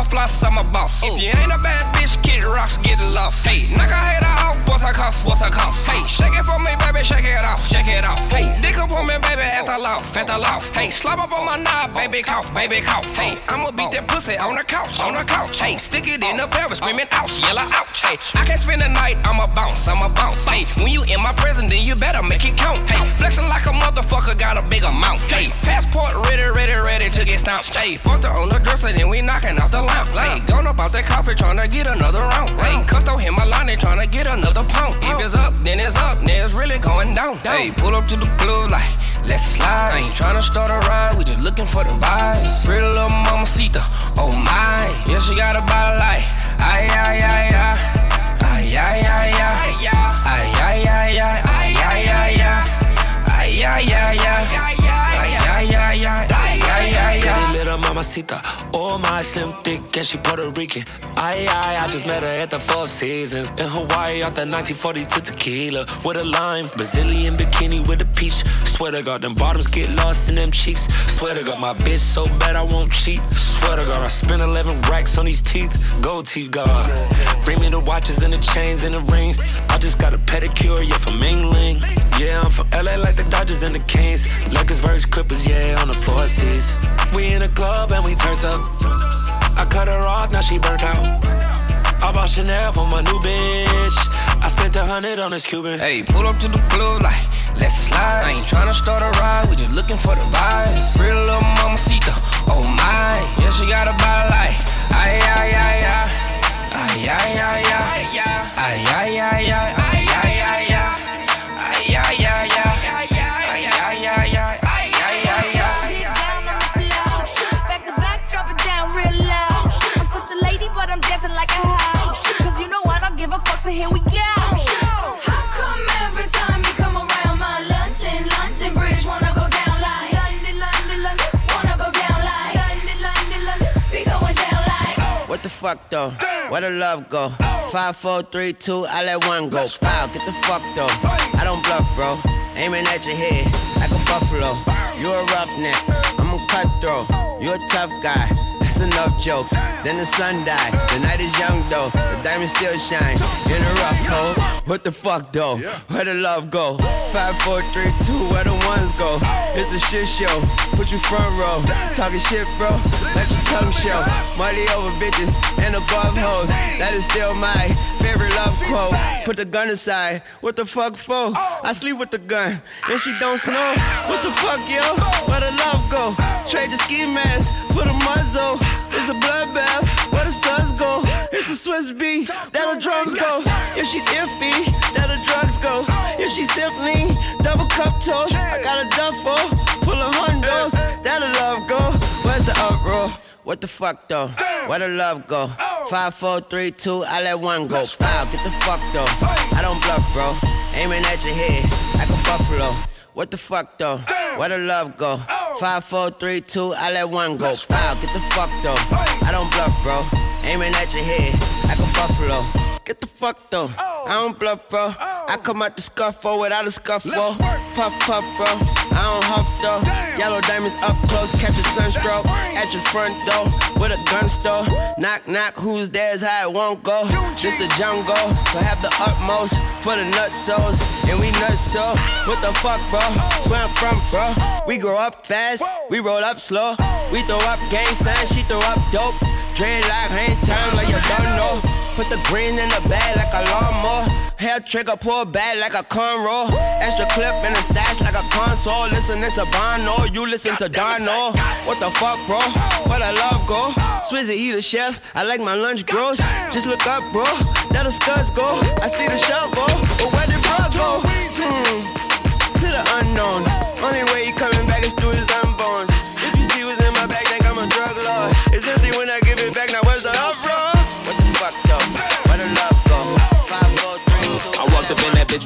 a floss, I'm a boss. If you ain't a bad bitch, get rocks, get lost. Hey, knock her head off, what's her cost, what's her cost? Hey, shake it for me, baby, shake it off, shake it off. Hey, dick up on me, baby, at the loft, at the loft. Hey, slap up on my knob, baby, cough, baby, cough. Hey, I'ma beat that pussy on the couch, on the couch. Hey, stick it in the pelvis, screaming ouch, yellow ouch. Hey, I can't spend the night, I'ma bounce, I'ma bounce. Hey, when you in my prison, then you better make it count. Hey, flexing like a motherfucker, got a big amount. Hey, passport ready, ready, ready to get stamped. Hey, fucked her on the dresser, then we knocking out the lamp. Hey, gone about that coffee, tryna get another round. Hey, cussed on him, my line, they tryna get another pound. If it's up, then it's up, then it's really going down. Hey, pull up to the club like, let's slide. I ain't tryna start a ride, we just looking for the vibes. Pretty little mamacita, oh my. Yeah, she got a body like, ay, ay, ay. Ay, ay, ay, ay. Ay, ay, ay, mamacita. Oh my slim thick and she Puerto Rican. I, I, I just met her at the Four Seasons in Hawaii off the 1942 tequila with a lime. Brazilian bikini with a peach. Swear to God, them bottoms get lost in them cheeks. Swear to God, my bitch so bad I won't cheat. Swear to God, I spent 11 racks on these teeth. Gold teeth, God. Bring me the watches and the chains and the rings. I just got a pedicure, yeah, from England. Yeah, I'm from LA like the Dodgers and the Kings. Lakers versus Clippers, yeah, on the four seas. We in a club and we turned up. I cut her off, now she burnt out. I bought Chanel for my new bitch. I spent a hundred on this Cuban. Hey, pull up to the club like, let's slide. I ain't tryna start a ride, we just looking for the vibes. Pretty little mamacita, oh my. Yeah, she got a body like, ay, ay. Ay, ay, ay, ay. Ay, ay, ay, ay. Ay, ay, know I don't give a fuck, so here we go. Oh, How come every time you come around my London, London Bridge wanna go down like London, London, London, wanna go down like London, London, London, we going down like What the fuck though? Where the love go? Five, four, three, two, I let one go. Wow, get the fuck though. I don't bluff, bro. Aiming at your head like a buffalo. You a roughneck, I'm a cutthroat. You a tough guy. That's enough jokes. Then the sun died. The night is young though. The diamond still shine in a rough hole. What the fuck though? Where the love go? Five, four, three, two. Where the ones go? It's a shit show. Put you front row. Talking shit, bro. Let your tongue show. Money over bitches and above hoes. That is still my favorite love quote. Put the gun aside. What the fuck for? I sleep with the gun and she don't snow. What the fuck, yo? Where the love go? Trade the ski mask for the muzzle. It's a bloodbath. Where the suns go? It's a Swiss beat. That the drums go. If she's iffy, that the drugs go. If she's simply double cup toast, I got a duffel full of hundos. That the love go. Where's the uproar? What the fuck though? Where the love go? Five, four, three, two, I let one go. Wow, get the fuck though. I don't bluff, bro. Aiming at your head like a buffalo. What the fuck though? Where the love go? Five, four, three, two, I let one go. Wow, get the fuck though. I don't bluff, bro. Aiming at your head like a buffalo. Get the fuck though. I don't bluff, bro. I come out the scuffle without a scuffle. Puff, puff, bro. I don't huff though. Yellow diamonds up close, catch a sunstroke at your front door with a gun store. Knock, knock, who's there's how it won't go. Just the jungle, so have the utmost for the nutsos. And we nuts so. What the fuck, bro? That's where I'm from, bro. We grow up fast, we roll up slow. We throw up gang signs, she throw up dope. Dreadlock, hang time like you don't know. Put the green in the bag like a lawnmower. Hair trigger, pull back like a cornrow. Extra clip in the stash like a console. Listening to Bono, you listen to Dono. What the fuck, bro? Where the love go? Swizzy, he the chef. I like my lunch gross. Just look up, bro. That the scuds go. I see the shovel,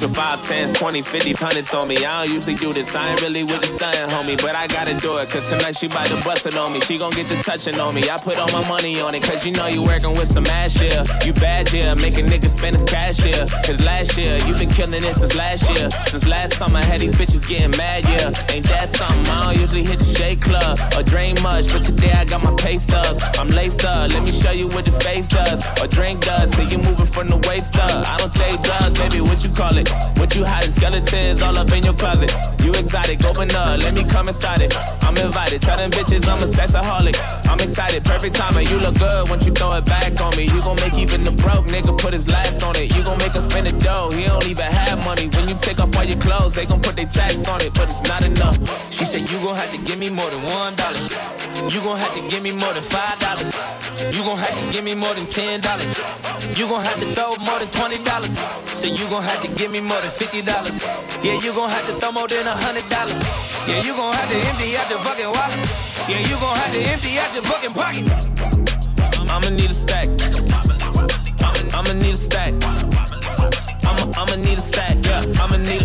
with five tens, twenties, fifties, hundreds on me. I don't usually do this. I ain't really with the stunning, homie, but I gotta do it. Cause tonight she bout to bust it on me. She gon' get the touching on me. I put all my money on it. Cause you know you working with some ass here. You bad yeah, make a nigga spend his cash here. Cause last year, you been killing it since last year. Since last summer, had these bitches getting mad, yeah. Ain't that something? I don't usually hit the shake club or drain much, but today I got my pay stubs. I'm laced up. Let me show you what the face does or drink does. See you moving from the waist up. I don't take drugs, baby. What you call it? What you hiding? Skeletons all up in your closet. You exotic, open up, let me come inside it. I'm invited, tell them bitches I'm a sexaholic. I'm excited, perfect timing. You look good once you throw it back on me. You gon' make even the broke nigga put his last on it. You gon' make us spend the dough. He don't even have money. When you take off all your clothes, they gon' put their tax on it, but it's not enough. She said you gon' have to give me more than one dollar. You gon' have to give me more than five dollars. You gon' have to give me more than ten dollars. You gon' have to throw more than twenty dollars. Say you gon' have to give me more than fifty dollars. Yeah, you gon' have to throw more than a hundred dollars. Yeah, you gon' have to empty out your fucking wallet. Yeah, you gon' have to empty out your fucking pocket. I'ma need a stack. I'ma need a stack. I'ma I'ma need a stack. Yeah, I'ma need a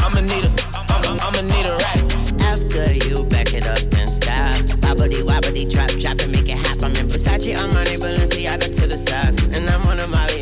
I'ma need a, I'ma, I'ma need a rack. After you back it up and stop. Bobbity wobbity drop, drop and make it hop. I'm in Versace, I'm Armani, Balenciaga to the socks. And I'm on a Molly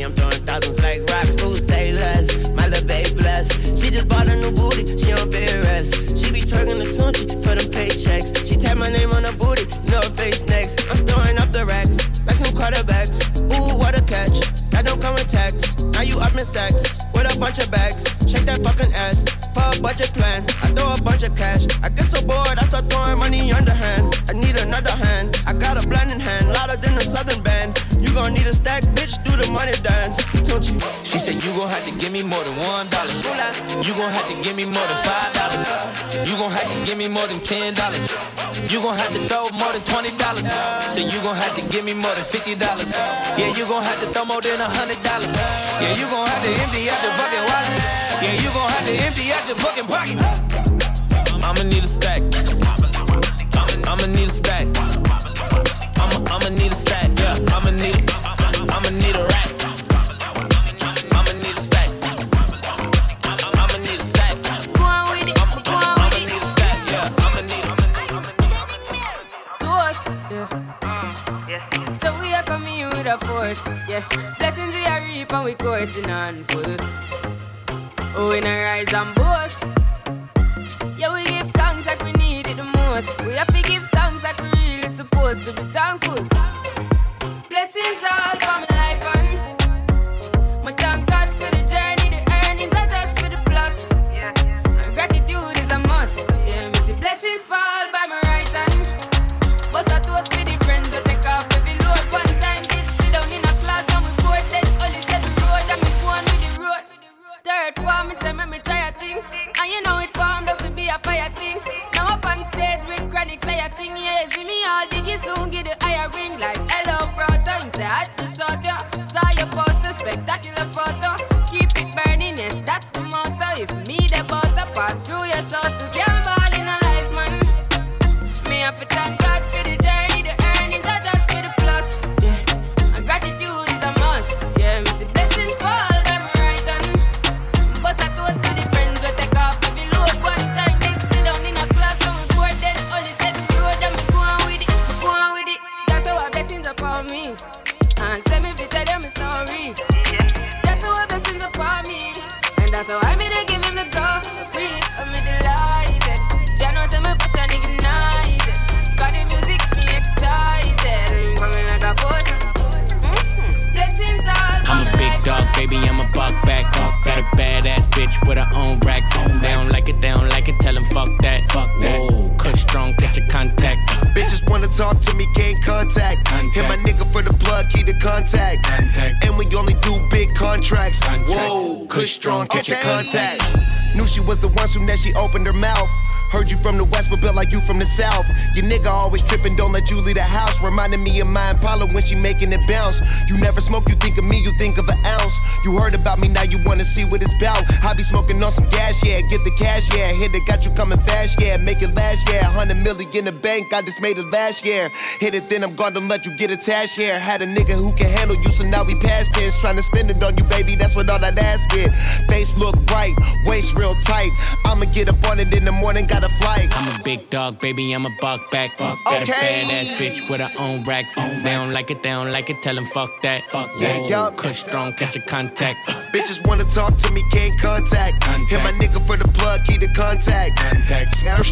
See me all diggy soon, get the higher ring like from the west, but built like you from the south. Your nigga always tripping, don't let you leave the house. Reminding me of my Impala when she making it bounce. You never smoke, you think of me, you think of an ounce. You heard about me, now you wanna see what it's about. I be smoking on some gas, yeah. Get the cash, yeah. Hit it, got you coming fast, yeah. Make it last, yeah. 100 million in the bank, I just made it last year. Hit it, then I'm gone, don't let you get attached, yeah. Had a nigga who can handle you, so now we past tense. Trying to spend it on you, baby, that's what all that ass get. Face look bright, waist real tight. I'ma get up on it in the morning, got a flight. I'm a big dog, baby, I'm a buck back. Got a Okay. badass bitch with her own racks. They don't like it, they don't like it, tell them fuck that. Fuck Yeah, that. yup. Kush strong, catch your contact. Bitches wanna talk to me, can't contact. Hit my nigga for the plug, key to contact.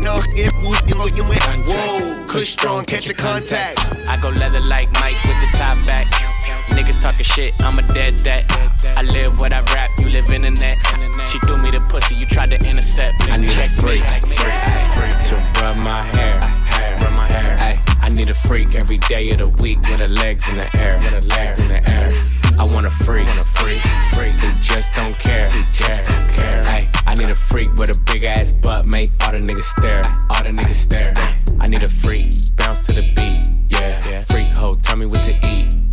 No, it was you know you went. Whoa, Kush strong, catch your contact. I go leather like Mike with the top back. Niggas talking shit, I'm a dead that. I live what I rap, you live in the net. She threw me the pussy, you tried to intercept. I need a freak, freak, to rub my hair, rub my hair. Ay, I need a freak every day of the week with her legs in the air, with her legs in the air. I want a freak, want a freak, freak who just don't care, who just don't care. Ay, I need a freak with a big ass butt, make all the niggas stare, all the niggas stare. I need a freak, bounce to the beat, yeah. Freak hoe, tell me what to eat.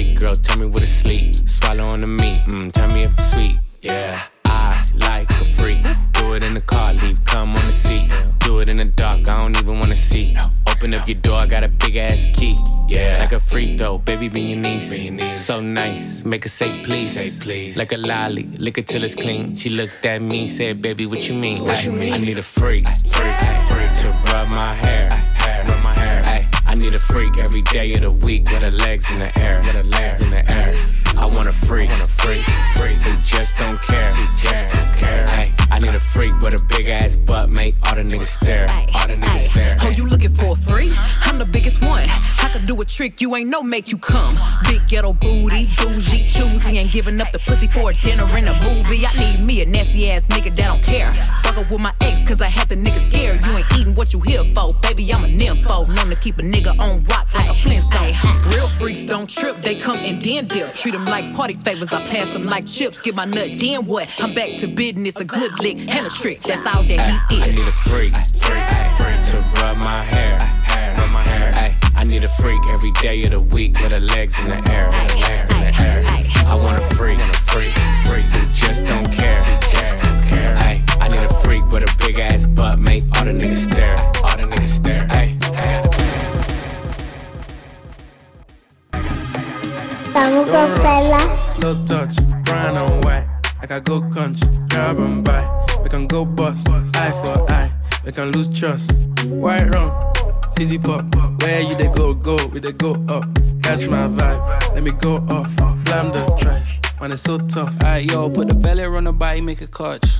Freak girl, tell me what to sleep, swallow on the meat, mm, tell me if it's sweet, yeah. I like a freak, do it in the car, leave come on the seat, do it in the dark, I don't even wanna see. Open up your door, I got a big ass key, yeah. Like a freak though, baby, be your niece, so nice, make her say please, say please. Like a lolly, lick it till it's clean. She looked at me, said, baby, what you mean? What you mean? I need a freak, freak, freak to rub my hair, hair, rub my hair. I need a freak every day of the week with her legs in the air, with her legs in the air. I want a freak, want a freak, freak who just don't care, who just don't care. Ay, I need a freak with a big ass butt, make all the niggas stare, all the niggas stare. Oh, you looking for a freak? I'm the biggest one. I can do a trick, you ain't no make you come. Big ghetto booty, bougie, choosy, ain't giving up the pussy for a dinner in a movie. I need me a nasty ass nigga that don't care. Fuck up with my ex, cause I had the nigga scared. You ain't eating what you here for, baby, I'm a nympho. Known to keep a nigga on rock like a Flintstone. Real freaks don't trip, they come and then dip. Treat them like party favors, I pass them like chips. Get my nut, then what? I'm back to business, a good lick and a trick, that's all that he is. I need a freak, freak, freak to rub my hair, hair, rub my hair. Ay, I need a freak every day of the week with her legs in the air, in the air, in the air. I want a freak, a freak, freak who just don't care, care, care. Ay, I need a freak with a big ass butt, make all the niggas stare, all the niggas stare. Ay, ay. Slow touch, brown and white. I go crunch, grab and buy. We can go bust, eye for eye. We can lose trust. White rum, fizzy pop. Where you they go, go, we they go up. Catch my vibe, let me go off. Blam the trash, man, it's so tough. Alright, yo, put the belly on the body, make a catch.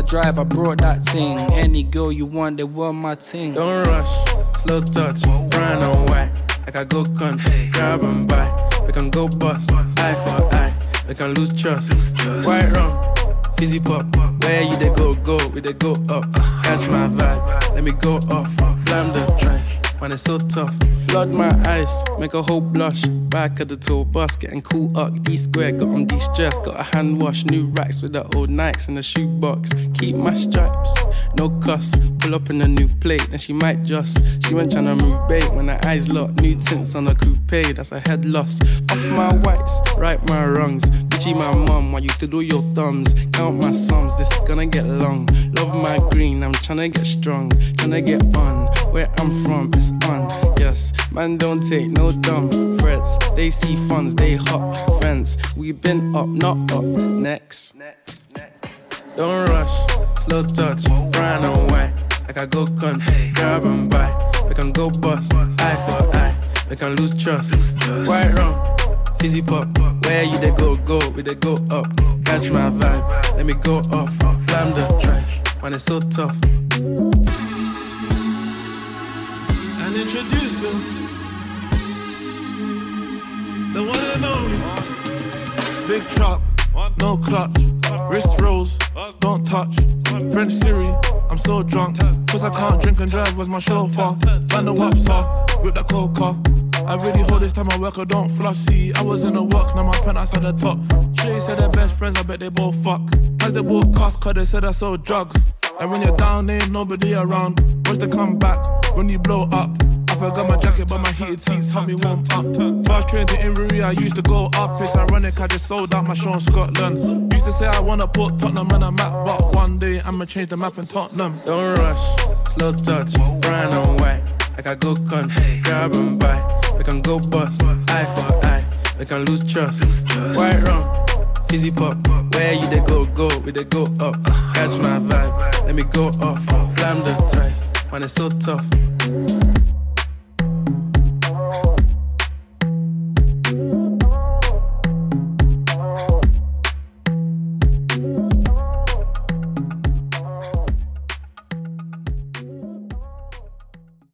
drive, I brought that thing. Any girl you want, they want my thing. Don't rush, slow touch, brown and white. Like I go country, grab and buy. We can go bust, eye for eye. We can lose trust. White rum, fizzy pop. Where you they go, go, we they go up. Catch my vibe, let me go off. Blam the trash, man, it's so tough. Flood my eyes, make a whole blush. Back of the tour bus, getting cool up. D square, got on de-stress. Got a hand wash, new racks with the old Nikes in the shoebox. Keep my stripes, no cuss. Pull up in a new plate, then she might just. She went tryna move bait when her eyes locked. New tints on a coupe, that's a head loss. Off my whites, right my wrongs. Gucci my mum, while you do your thumbs. Count my sums, this is gonna get long. Love my green, I'm tryna get strong. Tryna get on, where I'm from, it's on. Yes, man, don't take no dumb threats. They see funds, they hop fence. We been up, not up. Next. Don't rush, slow touch, brown and white. Like I go country, grab and buy. We can go bust, eye for eye. We can lose trust. White rum, fizzy pop. Where you they go, go, we they go up. Catch my vibe, let me go off. Blam the trash, man, it's so tough. And introduce him, the one and only. Big truck, no clutch. Wrist rolls, don't touch. French Siri, I'm so drunk. Cause I can't drink and drive, where's my chauffeur? Find the waps off, whip that coca. I really hold this time I work, I don't floss. See, I was in the work, now my penthouse at the top. Shay said they're best friends, I bet they both fuck. As they both cost, cause they said I sold drugs. And when you're down, there ain't nobody around. Watch the comeback when you blow up. I forgot my jacket, but my heated seats help me warm up. Fast train to Inverness, I used to go up. It's ironic, I just sold out my show in Scotland. Used to say I wanna put Tottenham on a map, but one day I'ma change the map in Tottenham. Don't rush, slow touch, brown and white. Like I go country, grab and buy. We can go bust, eye for eye. We can lose trust. White rum, fizzy pop. Where you they go, go, we they go up. Catch my vibe, let me go off. Blam the trash, man, it's so tough.